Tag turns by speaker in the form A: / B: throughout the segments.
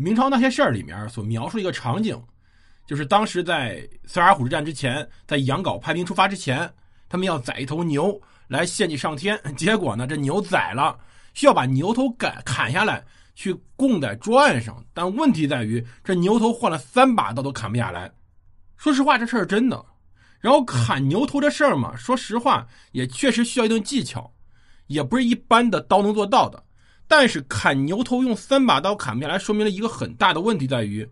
A: 明朝那些事儿里面所描述一个场景，就是当时在萨尔浒之战之前，在杨镐派兵出发之前，他们要宰一头牛来献祭上天，结果呢，这牛宰了，需要把牛头砍砍下来去供在桌案上，但问题在于这牛头换了三把刀都砍不下来。说实话，这事儿真的。然后砍牛头这事儿嘛，说实话也确实需要一定技巧，也不是一般的刀能做到的。但是砍牛头用三把刀砍不下来，说明了一个很大的问题，在于，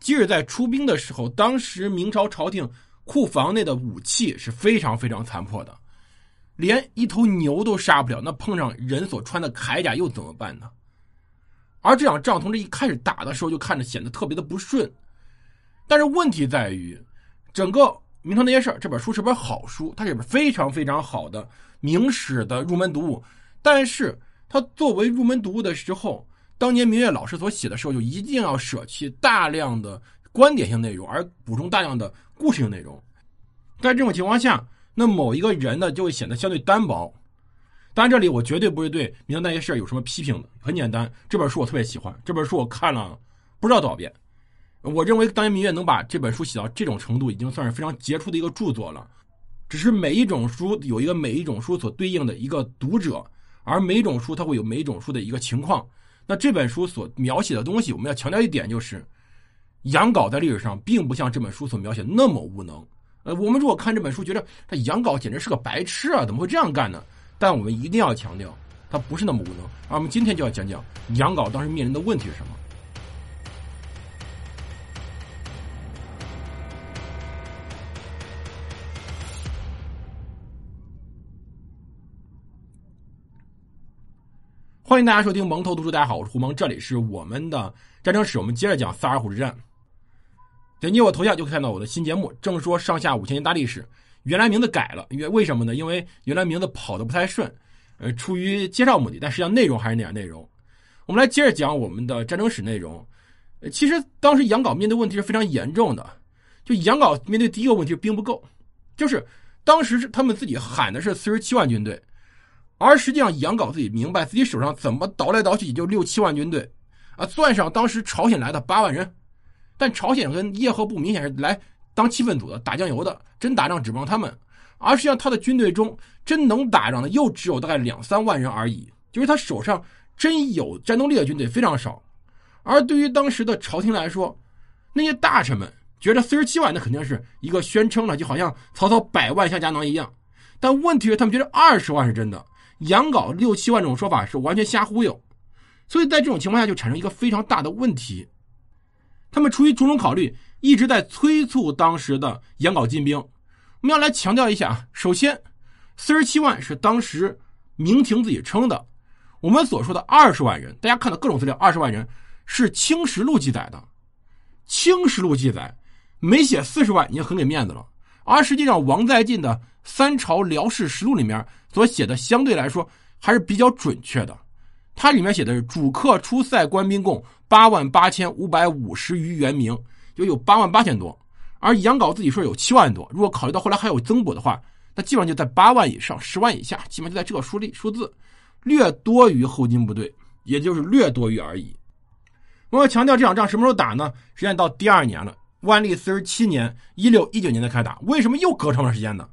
A: 即使在出兵的时候，当时明朝朝廷库房内的武器是非常非常残破的，连一头牛都杀不了，那碰上人所穿的铠甲又怎么办呢？而这场仗从这一开始打的时候就看着显得特别的不顺。但是问题在于，整个。明朝那些事儿，这本书是本好书，它是本非常非常好的明史的入门读物。但是，它作为入门读物的时候，当年明月老师所写的时候，就一定要舍弃大量的观点性内容，而补充大量的故事性内容。在这种情况下，那某一个人呢，就会显得相对单薄。当然，这里我绝对不是对明朝那些事儿有什么批评的。很简单，这本书我特别喜欢，这本书我看了不知道多少遍。我认为当年明月能把这本书写到这种程度，已经算是非常杰出的一个著作了。只是每一种书有一个每一种书所对应的一个读者，而每种书它会有每种书的一个情况。那这本书所描写的东西，我们要强调一点，就是杨镐在历史上并不像这本书所描写那么无能。呃，我们如果看这本书，觉得他杨镐简直是个白痴啊，怎么会这样干呢？但我们一定要强调，他不是那么无能。而我们今天就要讲讲杨镐当时面临的问题是什么。欢迎大家收听蒙头读书，大家好，我是胡蒙，这里是我们的战争史，我们接着讲萨尔浒之战。点击我头像就可以看到我的新节目《正说上下五千年大历史》，原来名字改了，因为为什么呢？因为原来名字跑的不太顺，呃，出于介绍目的，但实际上内容还是那点内容。我们来接着讲我们的战争史内容。呃，其实当时杨镐面对问题是非常严重的，就杨镐面对第一个问题是兵不够，就是当时是他们自己喊的是四十七万军队。而实际上，杨镐自己明白自己手上怎么倒来倒去也就六七万军队，啊，算上当时朝鲜来的八万人，但朝鲜跟叶赫部明显是来当气氛组的，打酱油的，真打仗指不上他们。而实际上，他的军队中真能打仗的又只有大概两三万人而已，就是他手上真有战斗力的军队非常少。而对于当时的朝廷来说，那些大臣们觉得四十七万那肯定是一个宣称了，就好像曹操百万像家囊一样。但问题是，他们觉得二十万是真的。杨镐六七万这种说法是完全瞎忽悠，所以在这种情况下就产生一个非常大的问题。他们出于种种考虑，一直在催促当时的杨镐进兵。我们要来强调一下啊，首先，四十七万是当时明廷自己称的，我们所说的二十万人，大家看到各种资料，二十万人是《清实录》记载的，《清实录》记载没写四十万已经很给面子了，而实际上王在晋的。三朝辽史实录里面所写的相对来说还是比较准确的，它里面写的是主客出塞官兵共八万八千五百五十余元名，就有八万八千多，而杨镐自己说有七万多。如果考虑到后来还有增补的话，那基本上就在八万以上，十万以下，基本就在这个数例数字，略多于后金部队，也就是略多于而已。我要强调，这场仗什么时候打呢？实际上到第二年了，万历四十七年一六一九年的开打。为什么又隔这么长时间呢？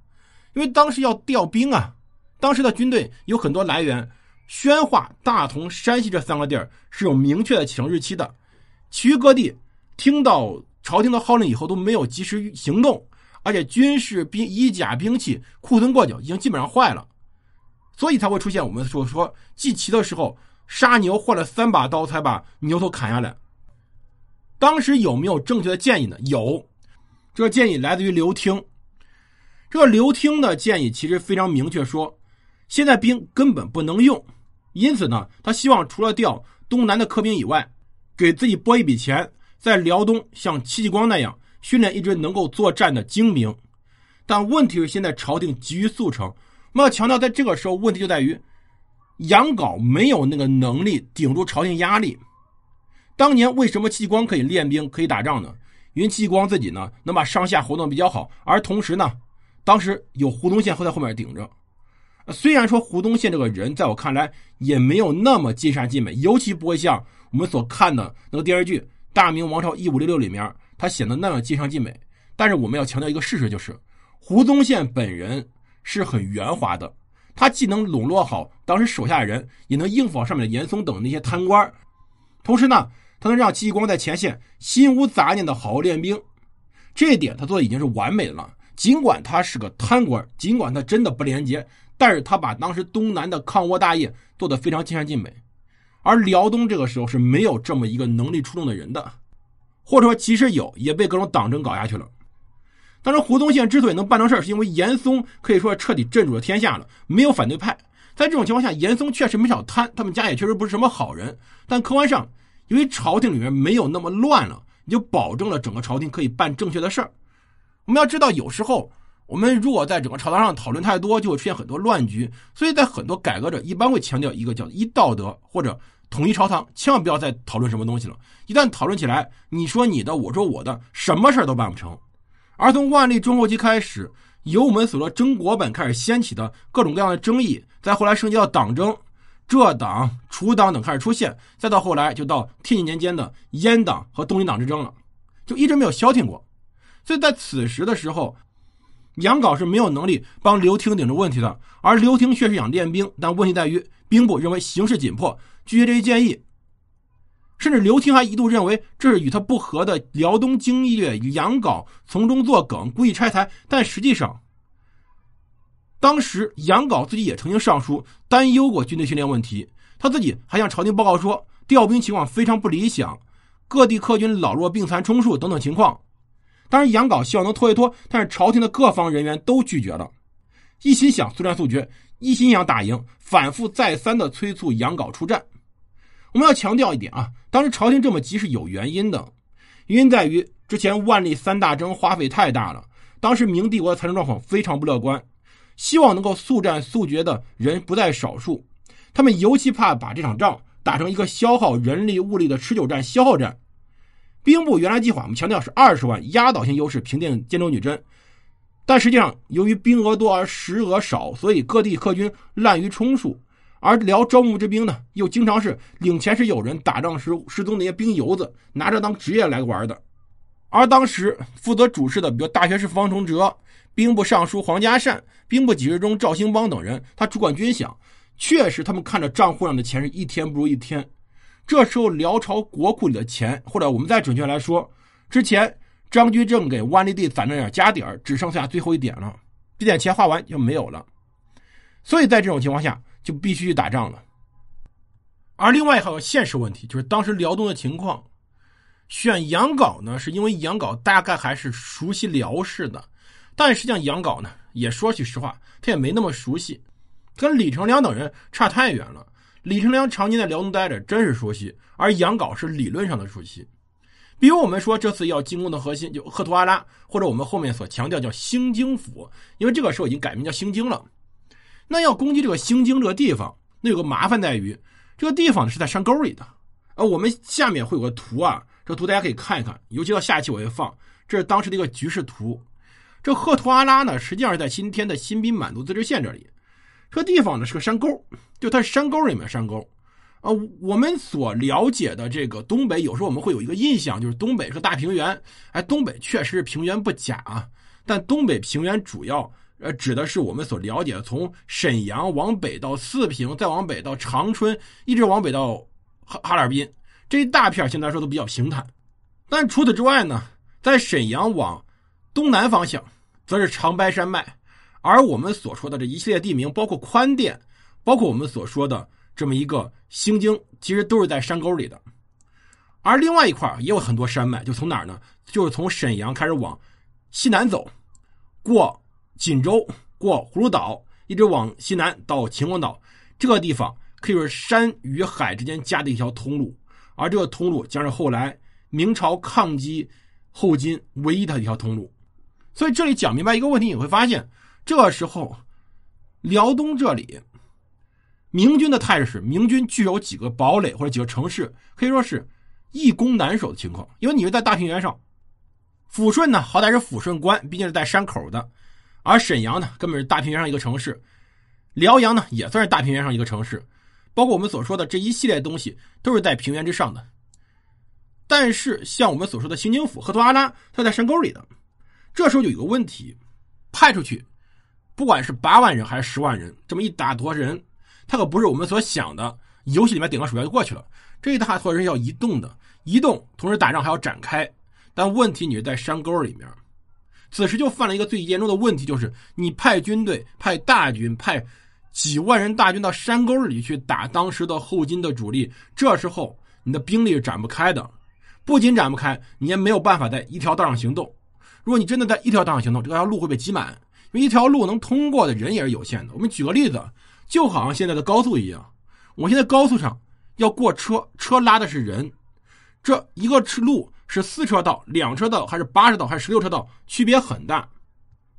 A: 因为当时要调兵啊，当时的军队有很多来源，宣化、大同、山西这三个地儿是有明确的启程日期的，其余各地听到朝廷的号令以后都没有及时行动，而且军事兵衣甲兵器库存过久，已经基本上坏了，所以才会出现我们所说祭旗的时候杀牛换了三把刀才把牛头砍下来。当时有没有正确的建议呢？有，这个建议来自于刘听。这个刘听的建议其实非常明确，说现在兵根本不能用，因此呢，他希望除了调东南的客兵以外，给自己拨一笔钱，在辽东像戚继光那样训练一支能够作战的精兵。但问题是，现在朝廷急于速成，我们要强调，在这个时候，问题就在于杨镐没有那个能力顶住朝廷压力。当年为什么戚光可以练兵、可以打仗呢？因为戚光自己呢，能把上下活动比较好，而同时呢。当时有胡宗宪会在后面顶着，虽然说胡宗宪这个人在我看来也没有那么尽善尽美，尤其不会像我们所看的那个电视剧《大明王朝一五六六》里面他显得那么尽善尽美。但是我们要强调一个事实，就是胡宗宪本人是很圆滑的，他既能笼络好当时手下的人，也能应付好上面的严嵩等那些贪官，同时呢，他能让戚继光在前线心无杂念的好好练兵，这一点他做的已经是完美了。尽管他是个贪官，尽管他真的不廉洁。但是他把当时东南的抗倭大业做得非常尽善尽美，而辽东这个时候是没有这么一个能力出众的人的，或者说即使有，也被各种党争搞下去了。当时胡宗宪之所以能办成事是因为严嵩可以说彻底镇住了天下了，没有反对派。在这种情况下，严嵩确实没少贪，他们家也确实不是什么好人。但客观上，因为朝廷里面没有那么乱了，你就保证了整个朝廷可以办正确的事儿。我们要知道，有时候。我们如果在整个朝堂上讨论太多，就会出现很多乱局。所以在很多改革者一般会强调一个叫“一道德”或者“统一朝堂”，千万不要再讨论什么东西了。一旦讨论起来，你说你的，我说我的，什么事儿都办不成。而从万历中后期开始，由我们所说争国本开始掀起的各种各样的争议，再后来升级到党争，浙党、楚党等开始出现，再到后来就到天启年间的阉党和东林党之争了，就一直没有消停过。所以在此时的时候。杨镐是没有能力帮刘廷顶住问题的，而刘廷确实想练兵，但问题在于兵部认为形势紧迫，拒绝这一建议。甚至刘廷还一度认为这是与他不和的辽东经略杨镐从中作梗，故意拆台。但实际上，当时杨镐自己也曾经上书担忧过军队训练问题，他自己还向朝廷报告说调兵情况非常不理想，各地客军老弱病残充数等等情况。当然，杨镐希望能拖一拖，但是朝廷的各方人员都拒绝了，一心想速战速决，一心想打赢，反复再三的催促杨镐出战。我们要强调一点啊，当时朝廷这么急是有原因的，原因在于之前万历三大征花费太大了，当时明帝国的财政状况非常不乐观，希望能够速战速决的人不在少数，他们尤其怕把这场仗打成一个消耗人力物力的持久战、消耗战。兵部原来计划，我们强调是二十万压倒性优势平定建州女真，但实际上由于兵额多而食额少，所以各地客军滥竽充数，而辽招募之兵呢，又经常是领钱时有人，打仗时失踪那些兵油子，拿着当职业来玩的。而当时负责主事的，比如大学士方崇哲、兵部尚书黄嘉善、兵部给事中赵兴邦等人，他主管军饷，确实他们看着账户上的钱是一天不如一天。这时候，辽朝国库里的钱，或者我们再准确来说，之前张居正给万历帝攒了点家底儿，只剩下最后一点了，这点钱花完就没有了。所以在这种情况下，就必须去打仗了。而另外还有现实问题，就是当时辽东的情况，选杨镐呢，是因为杨镐大概还是熟悉辽事的，但实际上杨镐呢，也说句实话，他也没那么熟悉，跟李成梁等人差太远了。李成梁常年在辽东待着，真是熟悉；而杨镐是理论上的熟悉。比如我们说这次要进攻的核心就赫图阿拉，或者我们后面所强调叫兴京府，因为这个时候已经改名叫兴京了。那要攻击这个兴京这个地方，那有个麻烦在于，这个地方是在山沟里的。呃，我们下面会有个图啊，这图大家可以看一看，尤其到下期我会放。这是当时的一个局势图。这赫图阿拉呢，实际上是在今天的新宾满族自治县这里。这地方呢是个山沟，就它山沟里面山沟，啊，我们所了解的这个东北，有时候我们会有一个印象，就是东北是大平原，哎，东北确实是平原不假啊，但东北平原主要呃指的是我们所了解的，从沈阳往北到四平，再往北到长春，一直往北到哈哈尔滨。这一大片，现在说都比较平坦，但除此之外呢，在沈阳往东南方向，则是长白山脉。而我们所说的这一系列地名，包括宽甸，包括我们所说的这么一个兴京，其实都是在山沟里的。而另外一块也有很多山脉，就从哪儿呢？就是从沈阳开始往西南走，过锦州，过葫芦岛，一直往西南到秦皇岛。这个地方可以说是山与海之间加的一条通路，而这个通路将是后来明朝抗击后金唯一的一条通路。所以这里讲明白一个问题，你会发现。这时候，辽东这里，明军的态势明军具有几个堡垒或者几个城市，可以说是易攻难守的情况。因为你是在大平原上，抚顺呢好歹是抚顺关，毕竟是在山口的，而沈阳呢根本是大平原上一个城市，辽阳呢也算是大平原上一个城市，包括我们所说的这一系列东西都是在平原之上的。但是像我们所说的行经府赫图阿拉，它在山沟里的。这时候就有个问题，派出去，不管是八万人还是十万人，这么一大坨人，他可不是我们所想的，游戏里面点个鼠标就过去了。这一大坨人要移动的，移动同时打仗还要展开。但问题你是在山沟里面，此时就犯了一个最严重的问题，就是你派军队、派大军、派几万人大军到山沟里去打当时的后金的主力，这时候你的兵力是展不开的，不仅展不开，你也没有办法在一条道上行动。如果你真的在一条道上行动，这条路会被挤满，因为一条路能通过的人也是有限的。我们举个例子，就好像现在的高速一样，我现在高速上要过车，车拉的是人，这一个车路是四车道、两车道还是八车道还是十六车道，区别很大。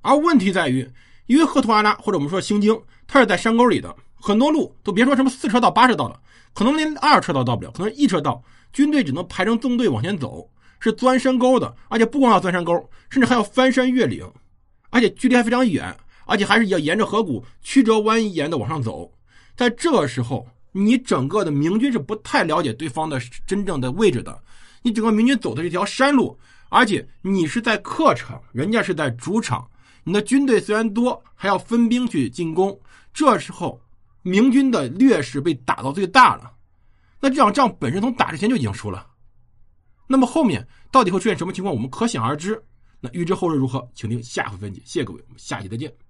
A: 而问题在于，因为赫图阿拉或者我们说兴京，它是在山沟里的，很多路都别说什么四车道、八车道了，可能连二车道到不了，可能一车道，军队只能排成纵队往前走。是钻山沟的，而且不光要钻山沟，甚至还要翻山越岭，而且距离还非常远，而且还是要沿着河谷曲折蜿蜒的往上走。在这时候，你整个的明军是不太了解对方的真正的位置的。你整个明军走的这条山路，而且你是在客场，人家是在主场，你的军队虽然多，还要分兵去进攻。这时候，明军的劣势被打到最大了。那这场仗本身从打之前就已经输了。那么后面到底会出现什么情况，我们可想而知。那预知后事如何，请听下回分解。谢谢各位，我们下期再见。